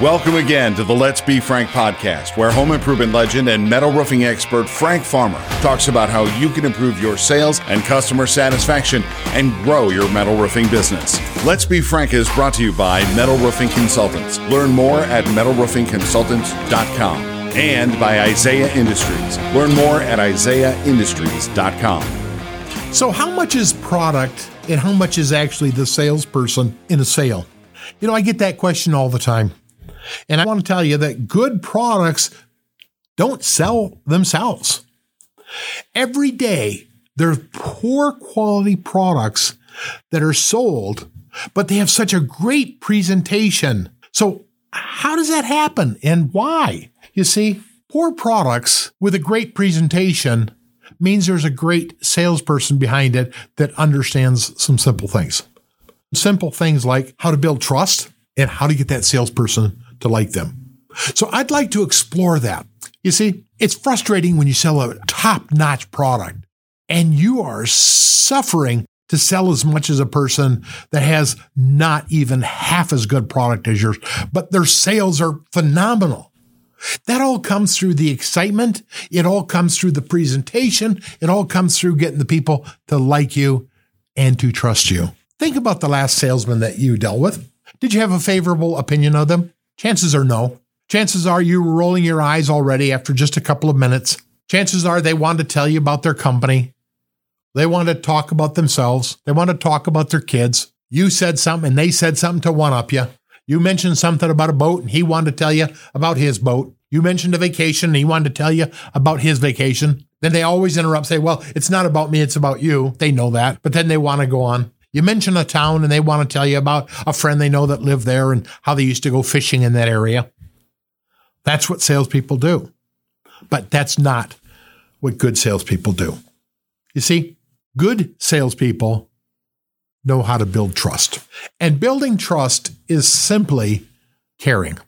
Welcome again to the Let's Be Frank podcast, where home improvement legend and metal roofing expert Frank Farmer talks about how you can improve your sales and customer satisfaction and grow your metal roofing business. Let's Be Frank is brought to you by Metal Roofing Consultants. Learn more at metalroofingconsultants.com and by Isaiah Industries. Learn more at isaiahindustries.com. So, how much is product and how much is actually the salesperson in a sale? You know, I get that question all the time. And I want to tell you that good products don't sell themselves. Every day, there are poor quality products that are sold, but they have such a great presentation. So, how does that happen and why? You see, poor products with a great presentation means there's a great salesperson behind it that understands some simple things. Simple things like how to build trust and how to get that salesperson to like them. So I'd like to explore that. You see, it's frustrating when you sell a top notch product and you are suffering to sell as much as a person that has not even half as good product as yours, but their sales are phenomenal. That all comes through the excitement. It all comes through the presentation. It all comes through getting the people to like you and to trust you. Think about the last salesman that you dealt with. Did you have a favorable opinion of them? Chances are no. Chances are you were rolling your eyes already after just a couple of minutes. Chances are they want to tell you about their company. They want to talk about themselves. They want to talk about their kids. You said something and they said something to one up you. You mentioned something about a boat and he wanted to tell you about his boat. You mentioned a vacation and he wanted to tell you about his vacation. Then they always interrupt, say, well, it's not about me, it's about you. They know that, but then they want to go on. You mention a town and they want to tell you about a friend they know that lived there and how they used to go fishing in that area. That's what salespeople do. But that's not what good salespeople do. You see, good salespeople know how to build trust. And building trust is simply caring,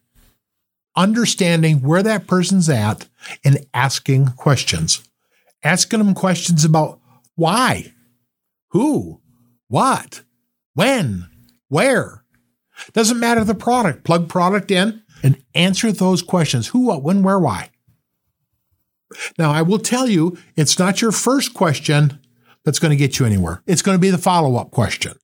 understanding where that person's at and asking questions. Asking them questions about why, who, what, when, where. Doesn't matter the product. Plug product in and answer those questions who, what, when, where, why. Now, I will tell you, it's not your first question that's going to get you anywhere. It's going to be the follow up question.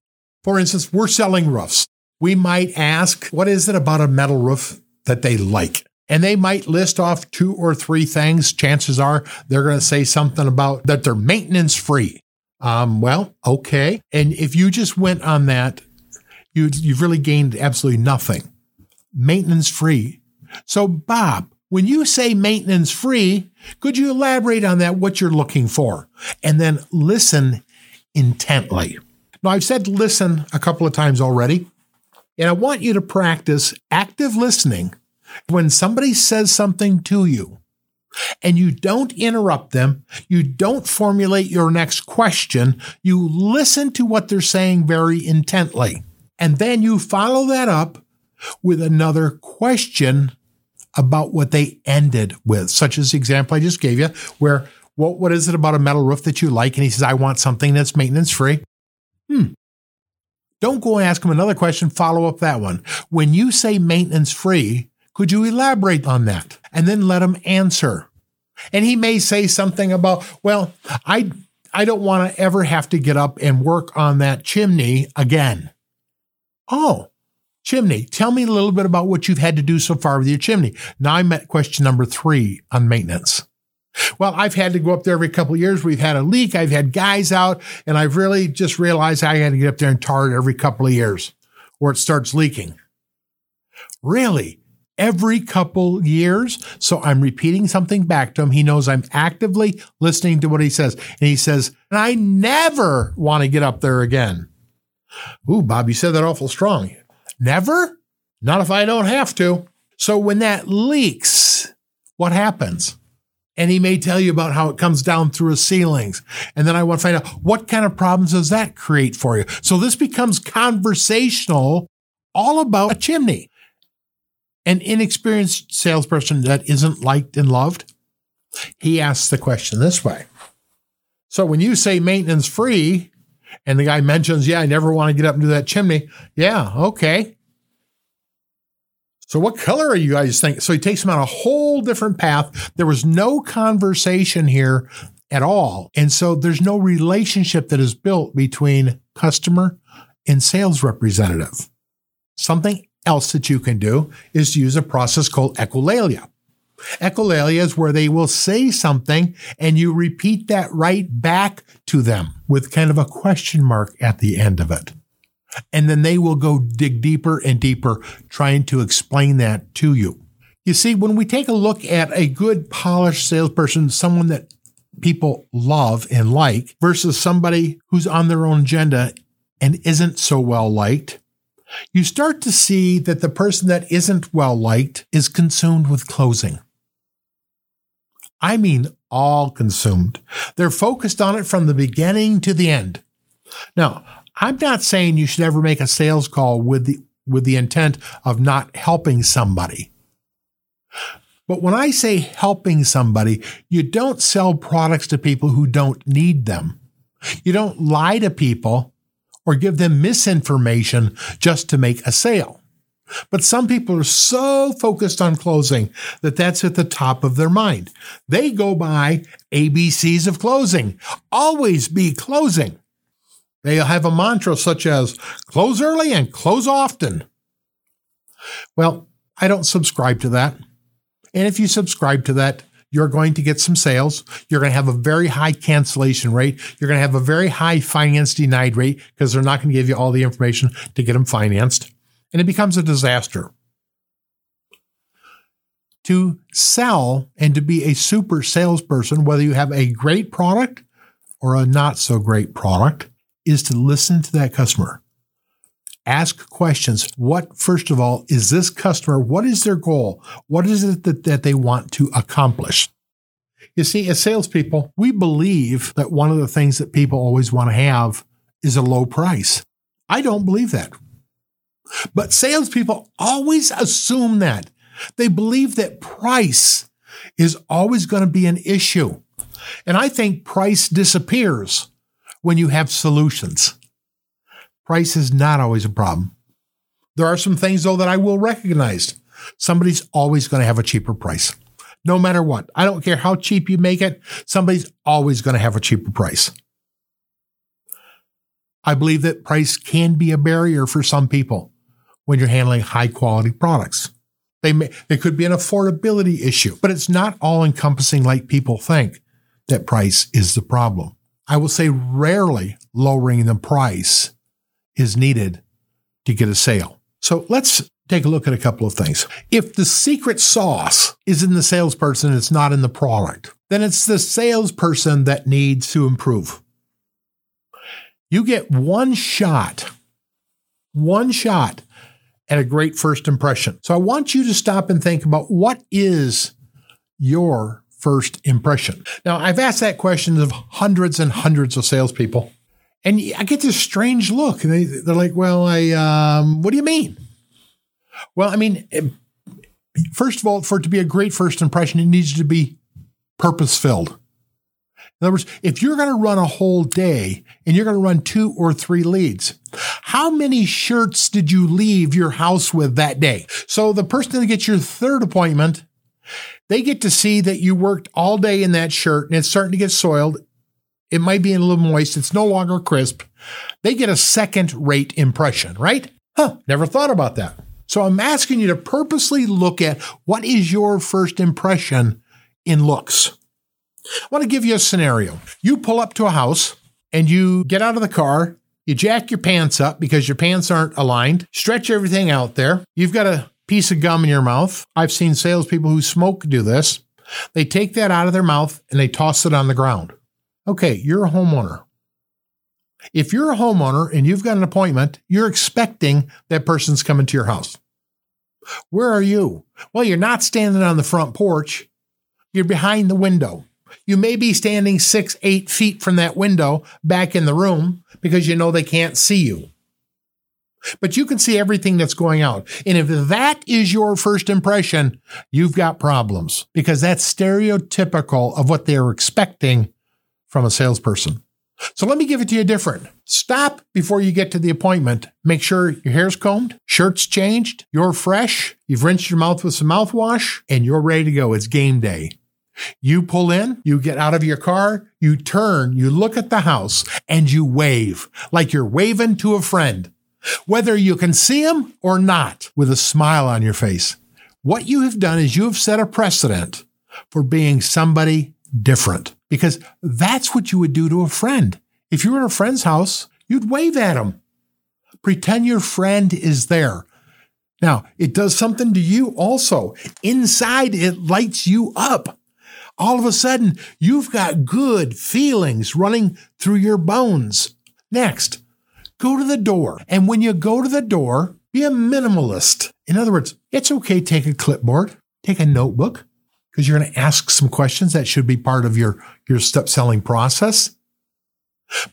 For instance, we're selling roofs. We might ask, what is it about a metal roof that they like? And they might list off two or three things. Chances are they're going to say something about that they're maintenance free. Um, well, okay. And if you just went on that, you, you've really gained absolutely nothing. Maintenance free. So, Bob, when you say maintenance free, could you elaborate on that, what you're looking for? And then listen intently. Now, I've said listen a couple of times already, and I want you to practice active listening when somebody says something to you and you don't interrupt them, you don't formulate your next question, you listen to what they're saying very intently. And then you follow that up with another question about what they ended with, such as the example I just gave you, where what, what is it about a metal roof that you like? And he says, I want something that's maintenance free. Hmm. Don't go and ask him another question, follow up that one. When you say maintenance free, could you elaborate on that? And then let him answer. And he may say something about, well, I I don't want to ever have to get up and work on that chimney again. Oh, chimney. Tell me a little bit about what you've had to do so far with your chimney. Now I'm at question number three on maintenance. Well, I've had to go up there every couple of years. We've had a leak. I've had guys out, and I've really just realized I had to get up there and tar it every couple of years or it starts leaking. Really? Every couple years? So I'm repeating something back to him. He knows I'm actively listening to what he says. And he says, and I never want to get up there again. Ooh, Bob, you said that awful strong. Never? Not if I don't have to. So when that leaks, what happens? And he may tell you about how it comes down through his ceilings. And then I want to find out what kind of problems does that create for you? So this becomes conversational all about a chimney. An inexperienced salesperson that isn't liked and loved, he asks the question this way. So when you say maintenance free, and the guy mentions, yeah, I never want to get up and do that chimney. Yeah, okay. So, what color are you guys think? So, he takes them on a whole different path. There was no conversation here at all. And so, there's no relationship that is built between customer and sales representative. Something else that you can do is use a process called echolalia. Echolalia is where they will say something and you repeat that right back to them with kind of a question mark at the end of it. And then they will go dig deeper and deeper trying to explain that to you. You see, when we take a look at a good polished salesperson, someone that people love and like versus somebody who's on their own agenda and isn't so well liked, you start to see that the person that isn't well liked is consumed with closing. I mean, all consumed. They're focused on it from the beginning to the end. Now, I'm not saying you should ever make a sales call with the with the intent of not helping somebody. But when I say helping somebody, you don't sell products to people who don't need them. You don't lie to people or give them misinformation just to make a sale. But some people are so focused on closing that that's at the top of their mind. They go by ABCs of closing. Always be closing. They'll have a mantra such as close early and close often. Well, I don't subscribe to that. And if you subscribe to that, you're going to get some sales. You're going to have a very high cancellation rate. You're going to have a very high finance denied rate because they're not going to give you all the information to get them financed. And it becomes a disaster. To sell and to be a super salesperson, whether you have a great product or a not so great product, is to listen to that customer. Ask questions. What, first of all, is this customer? What is their goal? What is it that, that they want to accomplish? You see, as salespeople, we believe that one of the things that people always want to have is a low price. I don't believe that. But salespeople always assume that. They believe that price is always going to be an issue. And I think price disappears when you have solutions. Price is not always a problem. There are some things, though, that I will recognize. Somebody's always going to have a cheaper price, no matter what. I don't care how cheap you make it, somebody's always going to have a cheaper price. I believe that price can be a barrier for some people when you're handling high quality products. They may, it could be an affordability issue, but it's not all encompassing like people think that price is the problem. I will say rarely lowering the price is needed to get a sale. So let's take a look at a couple of things. If the secret sauce is in the salesperson, it's not in the product, then it's the salesperson that needs to improve. You get one shot, one shot at a great first impression. So I want you to stop and think about what is your first impression? Now, I've asked that question of hundreds and hundreds of salespeople, and I get this strange look. And they, they're like, well, I, um, what do you mean? Well, I mean, first of all, for it to be a great first impression, it needs to be purpose filled. In other words, if you're going to run a whole day and you're going to run two or three leads, how many shirts did you leave your house with that day? So the person that gets your third appointment they get to see that you worked all day in that shirt and it's starting to get soiled. It might be a little moist. It's no longer crisp. They get a second rate impression, right? Huh, never thought about that. So I'm asking you to purposely look at what is your first impression in looks. I want to give you a scenario. You pull up to a house and you get out of the car, you jack your pants up because your pants aren't aligned, stretch everything out there. You've got a piece of gum in your mouth. I've seen salespeople who smoke do this. They take that out of their mouth and they toss it on the ground. Okay, you're a homeowner. If you're a homeowner and you've got an appointment, you're expecting that person's coming to your house. Where are you? Well, you're not standing on the front porch. You're behind the window. You may be standing six, eight feet from that window back in the room because you know they can't see you. But you can see everything that's going out. And if that is your first impression, you've got problems because that's stereotypical of what they're expecting from a salesperson. So let me give it to you different. Stop before you get to the appointment. Make sure your hair's combed, shirt's changed, you're fresh, you've rinsed your mouth with some mouthwash, and you're ready to go. It's game day. You pull in, you get out of your car, you turn, you look at the house, and you wave like you're waving to a friend, whether you can see him or not, with a smile on your face. What you have done is you have set a precedent for being somebody different because that's what you would do to a friend. If you were in a friend's house, you'd wave at him. Pretend your friend is there. Now, it does something to you also. Inside, it lights you up. All of a sudden, you've got good feelings running through your bones. Next, go to the door. And when you go to the door, be a minimalist. In other words, it's okay take a clipboard, take a notebook, because you're going to ask some questions that should be part of your, your step selling process.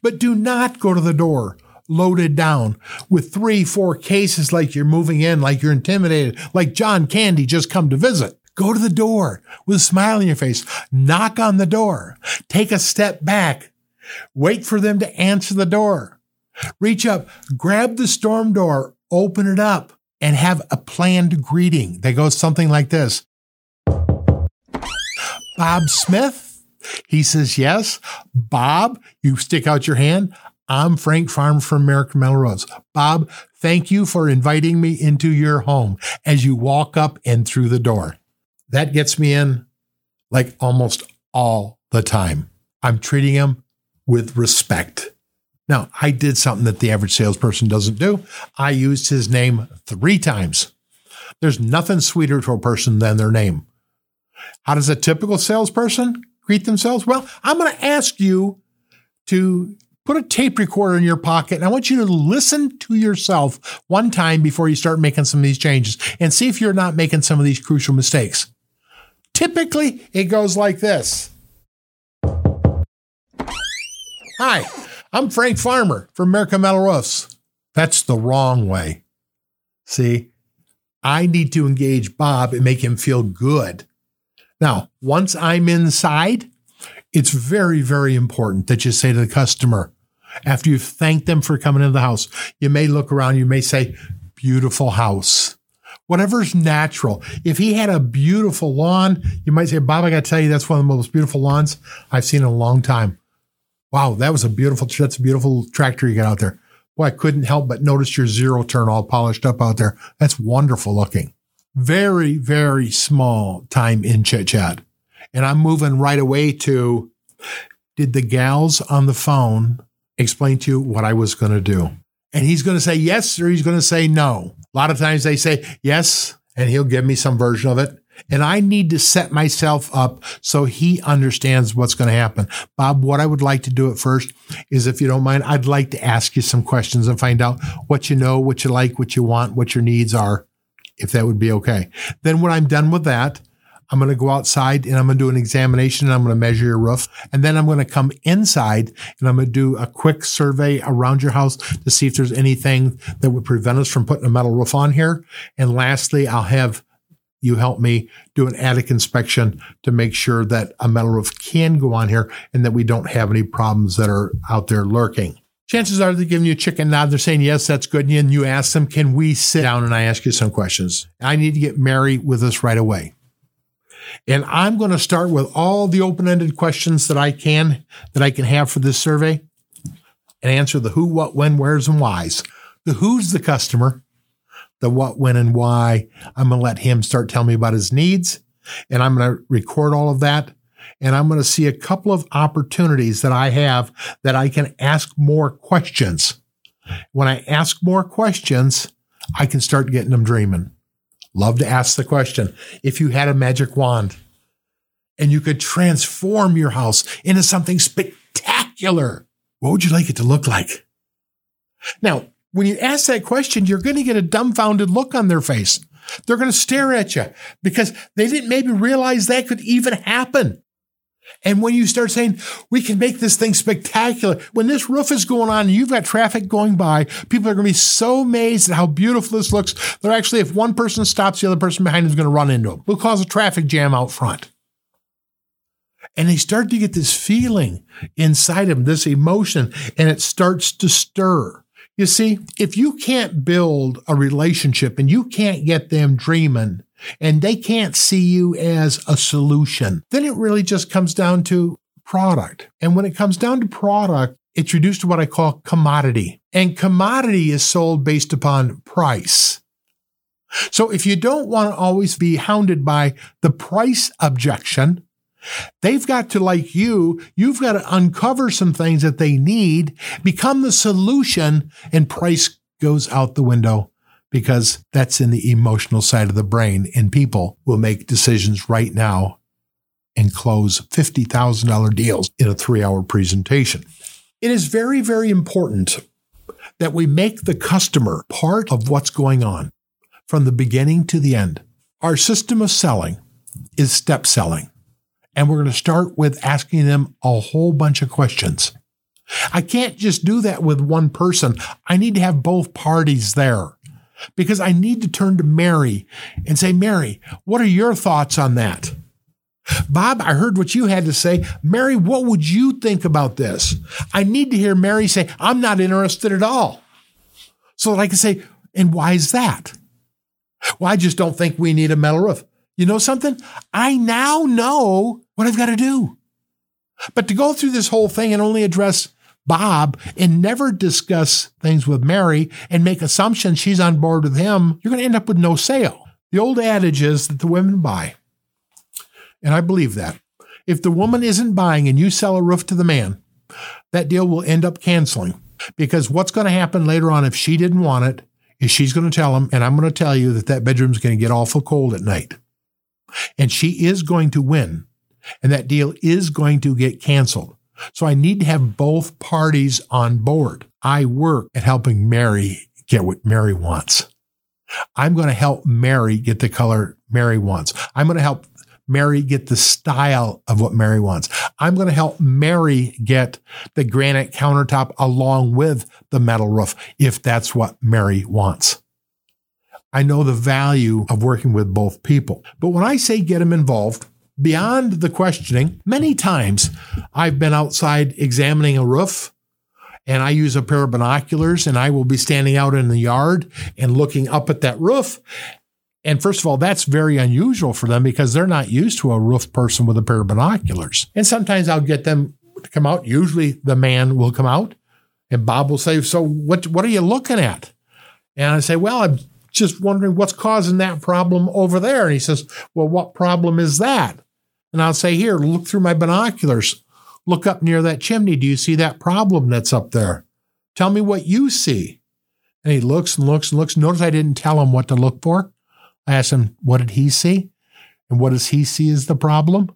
But do not go to the door loaded down with three, four cases like you're moving in, like you're intimidated, like John Candy just come to visit. Go to the door with a smile on your face. Knock on the door. Take a step back. Wait for them to answer the door. Reach up, grab the storm door, open it up, and have a planned greeting that goes something like this. Bob Smith? He says, Yes. Bob, you stick out your hand. I'm Frank Farm from American Metal Roofs. Bob, thank you for inviting me into your home as you walk up and through the door. That gets me in like almost all the time. I'm treating him with respect. Now, I did something that the average salesperson doesn't do. I used his name three times. There's nothing sweeter to a person than their name. How does a typical salesperson greet themselves? Well, I'm going to ask you to put a tape recorder in your pocket and I want you to listen to yourself one time before you start making some of these changes and see if you're not making some of these crucial mistakes. Typically, it goes like this Hi, I'm Frank Farmer from American Metal Roofs. That's the wrong way. See, I need to engage Bob and make him feel good now, once I'm inside, it's very, very important that you say to the customer, after you've thanked them for coming into the house, you may look around, you may say, beautiful house. Whatever's natural. If he had a beautiful lawn, you might say, Bob, I got to tell you, that's one of the most beautiful lawns I've seen in a long time. Wow, that was a beautiful, that's a beautiful tractor you got out there. Boy, I couldn't help but notice your zero turn all polished up out there. That's wonderful looking very, very small time in chit chat. And I'm moving right away to did the gals on the phone explain to you what I was going to do? And he's going to say yes or he's going to say no. A lot of times they say yes, and he'll give me some version of it. And I need to set myself up so he understands what's going to happen. Bob, what I would like to do at first is, if you don't mind, I'd like to ask you some questions and find out what you know, what you like, what you want, what your needs are if that would be okay. Then when I'm done with that, I'm going to go outside and I'm going to do an examination and I'm going to measure your roof. And then I'm going to come inside and I'm going to do a quick survey around your house to see if there's anything that would prevent us from putting a metal roof on here. And lastly, I'll have you help me do an attic inspection to make sure that a metal roof can go on here and that we don't have any problems that are out there lurking chances are they're giving you a chicken nod. They're saying, yes, that's good. And you ask them, can we sit down and I ask you some questions? I need to get Mary with us right away. And I'm going to start with all the open-ended questions that I can, that I can have for this survey and answer the who, what, when, where's, and why's. The who's the customer, the what, when, and why. I'm going to let him start telling me about his needs and I'm going to record all of that and I'm going to see a couple of opportunities that I have that I can ask more questions. When I ask more questions, I can start getting them dreaming. Love to ask the question if you had a magic wand and you could transform your house into something spectacular, what would you like it to look like? Now, when you ask that question, you're going to get a dumbfounded look on their face. They're going to stare at you because they didn't maybe realize that could even happen. And when you start saying, we can make this thing spectacular, when this roof is going on and you've got traffic going by, people are going to be so amazed at how beautiful this looks. They're actually, if one person stops, the other person behind is going to run into them. We'll cause a traffic jam out front. And they start to get this feeling inside them, this emotion, and it starts to stir. You see, if you can't build a relationship and you can't get them dreaming and they can't see you as a solution, then it really just comes down to product. And when it comes down to product, it's reduced to what I call commodity. And commodity is sold based upon price. So if you don't want to always be hounded by the price objection, They've got to, like you, you've got to uncover some things that they need, become the solution, and price goes out the window because that's in the emotional side of the brain. And people will make decisions right now and close $50,000 deals in a three hour presentation. It is very, very important that we make the customer part of what's going on from the beginning to the end. Our system of selling is step selling. And we're going to start with asking them a whole bunch of questions. I can't just do that with one person. I need to have both parties there because I need to turn to Mary and say, Mary, what are your thoughts on that? Bob, I heard what you had to say. Mary, what would you think about this? I need to hear Mary say, I'm not interested at all. So that I can say, and why is that? Well, I just don't think we need a metal roof. You know something? I now know what I've got to do. But to go through this whole thing and only address Bob and never discuss things with Mary and make assumptions she's on board with him, you're going to end up with no sale. The old adage is that the women buy. And I believe that. If the woman isn't buying and you sell a roof to the man, that deal will end up canceling. Because what's going to happen later on if she didn't want it is she's going to tell him, and I'm going to tell you that that bedroom's going to get awful cold at night. And she is going to win. And that deal is going to get canceled. So I need to have both parties on board. I work at helping Mary get what Mary wants. I'm going to help Mary get the color Mary wants. I'm going to help Mary get the style of what Mary wants. I'm going to help Mary get the granite countertop along with the metal roof if that's what Mary wants. I know the value of working with both people. But when I say get them involved, beyond the questioning, many times I've been outside examining a roof and I use a pair of binoculars and I will be standing out in the yard and looking up at that roof. And first of all, that's very unusual for them because they're not used to a roof person with a pair of binoculars. And sometimes I'll get them to come out. Usually the man will come out and Bob will say, So what, what are you looking at? And I say, Well, I'm just wondering what's causing that problem over there. And he says, Well, what problem is that? And I'll say, Here, look through my binoculars. Look up near that chimney. Do you see that problem that's up there? Tell me what you see. And he looks and looks and looks. Notice I didn't tell him what to look for. I asked him, What did he see? And what does he see as the problem?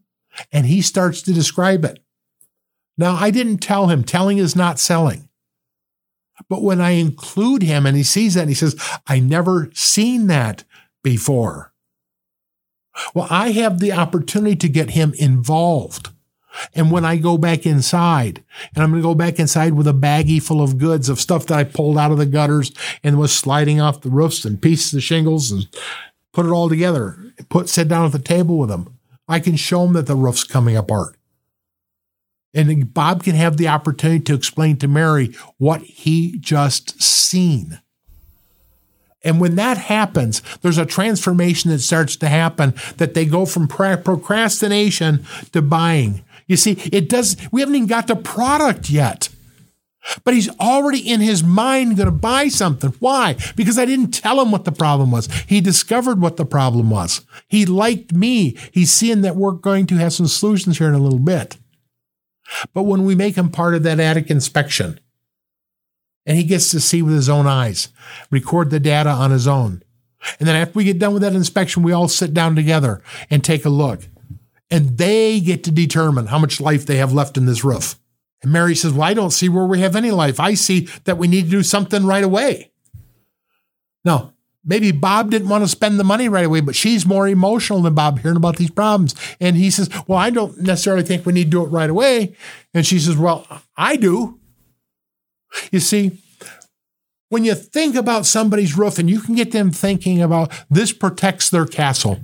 And he starts to describe it. Now, I didn't tell him, telling is not selling. But when I include him and he sees that, and he says, I never seen that before. Well, I have the opportunity to get him involved. And when I go back inside, and I'm going to go back inside with a baggie full of goods of stuff that I pulled out of the gutters and was sliding off the roofs and pieces of shingles and put it all together, put sit down at the table with them. I can show them that the roof's coming apart. And Bob can have the opportunity to explain to Mary what he just seen. And when that happens, there's a transformation that starts to happen that they go from procrastination to buying. You see, it does, we haven't even got the product yet. But he's already in his mind going to buy something. Why? Because I didn't tell him what the problem was. He discovered what the problem was. He liked me. He's seeing that we're going to have some solutions here in a little bit. But when we make him part of that attic inspection, and he gets to see with his own eyes, record the data on his own. And then after we get done with that inspection, we all sit down together and take a look. And they get to determine how much life they have left in this roof. And Mary says, Well, I don't see where we have any life. I see that we need to do something right away. Now, maybe Bob didn't want to spend the money right away, but she's more emotional than Bob hearing about these problems. And he says, Well, I don't necessarily think we need to do it right away. And she says, Well, I do. You see, when you think about somebody's roof and you can get them thinking about this protects their castle,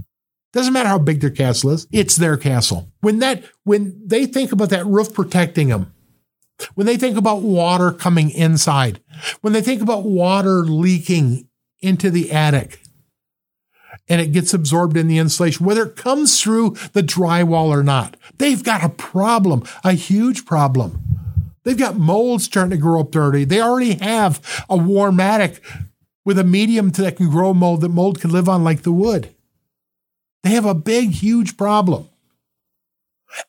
Doesn't matter how big their castle is, it's their castle. When that when they think about that roof protecting them, when they think about water coming inside, when they think about water leaking into the attic, and it gets absorbed in the insulation, whether it comes through the drywall or not. They've got a problem, a huge problem. They've got molds starting to grow up dirty. They already have a warm attic with a medium that can grow mold that mold can live on like the wood. They have a big, huge problem.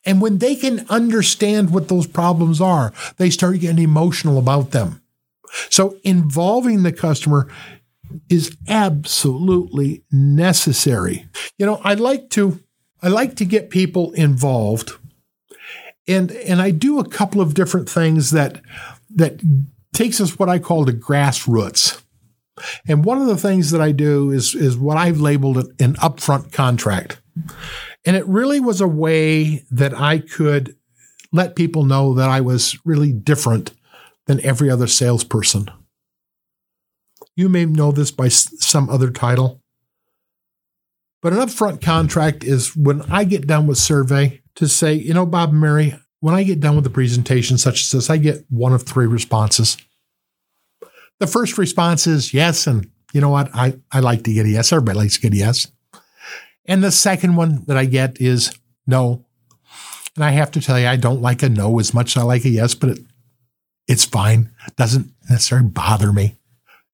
And when they can understand what those problems are, they start getting emotional about them. So involving the customer is absolutely necessary. You know, I like to I like to get people involved. And and I do a couple of different things that that takes us what I call the grassroots. And one of the things that I do is is what I've labeled an upfront contract. And it really was a way that I could let people know that I was really different than every other salesperson. You may know this by some other title. But an upfront contract is when I get done with survey to say, you know, Bob and Mary, when I get done with the presentation, such as this, I get one of three responses. The first response is yes, and you know what? I, I like to get a yes. Everybody likes to get a yes. And the second one that I get is no. And I have to tell you, I don't like a no as much as I like a yes, but it, it's fine. It doesn't necessarily bother me.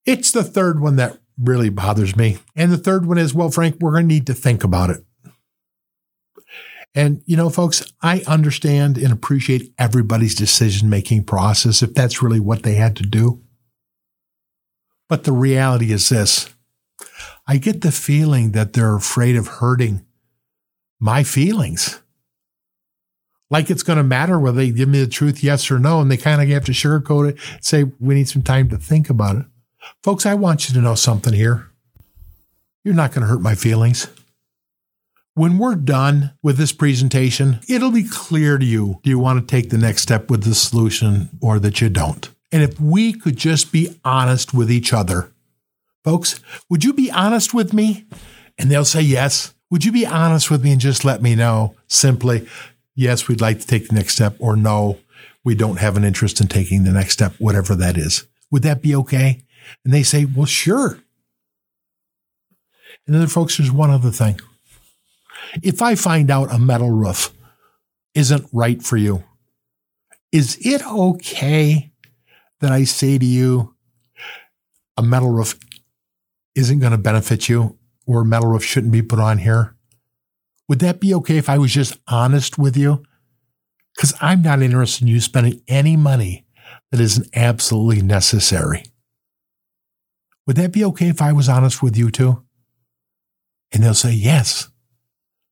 It's the third one that really bothers me. And the third one is, well, Frank, we're going to need to think about it. And, you know, folks, I understand and appreciate everybody's decision making process if that's really what they had to do. But the reality is this I get the feeling that they're afraid of hurting my feelings. Like it's going to matter whether they give me the truth, yes or no. And they kind of have to sugarcoat it, say, we need some time to think about it. Folks, I want you to know something here. You're not going to hurt my feelings. When we're done with this presentation, it'll be clear to you do you want to take the next step with the solution or that you don't. And if we could just be honest with each other, folks, would you be honest with me? And they'll say yes. Would you be honest with me and just let me know simply, yes, we'd like to take the next step, or no, we don't have an interest in taking the next step, whatever that is? Would that be okay? And they say, well, sure. And then, folks, there's one other thing. If I find out a metal roof isn't right for you, is it okay that I say to you, a metal roof isn't going to benefit you or a metal roof shouldn't be put on here? Would that be okay if I was just honest with you? Because I'm not interested in you spending any money that isn't absolutely necessary. Would that be okay if I was honest with you too? And they'll say, Yes.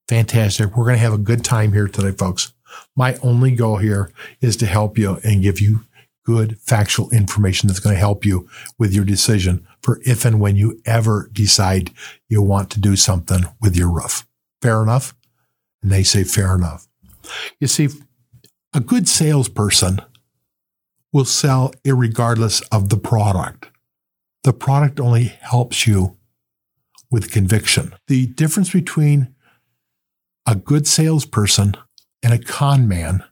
Fantastic. We're going to have a good time here today, folks. My only goal here is to help you and give you good factual information that's going to help you with your decision for if and when you ever decide you want to do something with your roof. Fair enough? And they say, fair enough. You see, a good salesperson will sell regardless of the product. The product only helps you with conviction. The difference between a good salesperson and a con man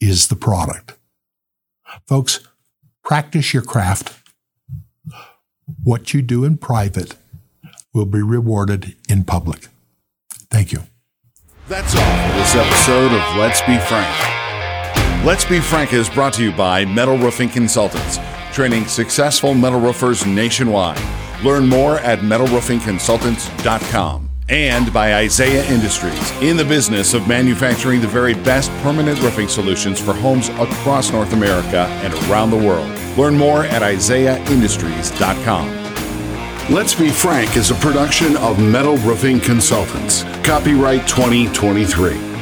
is the product. Folks, practice your craft. What you do in private will be rewarded in public. Thank you. That's all for this episode of Let's Be Frank. Let's Be Frank is brought to you by Metal Roofing Consultants training successful metal roofers nationwide. Learn more at metalroofingconsultants.com and by Isaiah Industries, in the business of manufacturing the very best permanent roofing solutions for homes across North America and around the world. Learn more at isaiahindustries.com. Let's Be Frank is a production of Metal Roofing Consultants. Copyright 2023.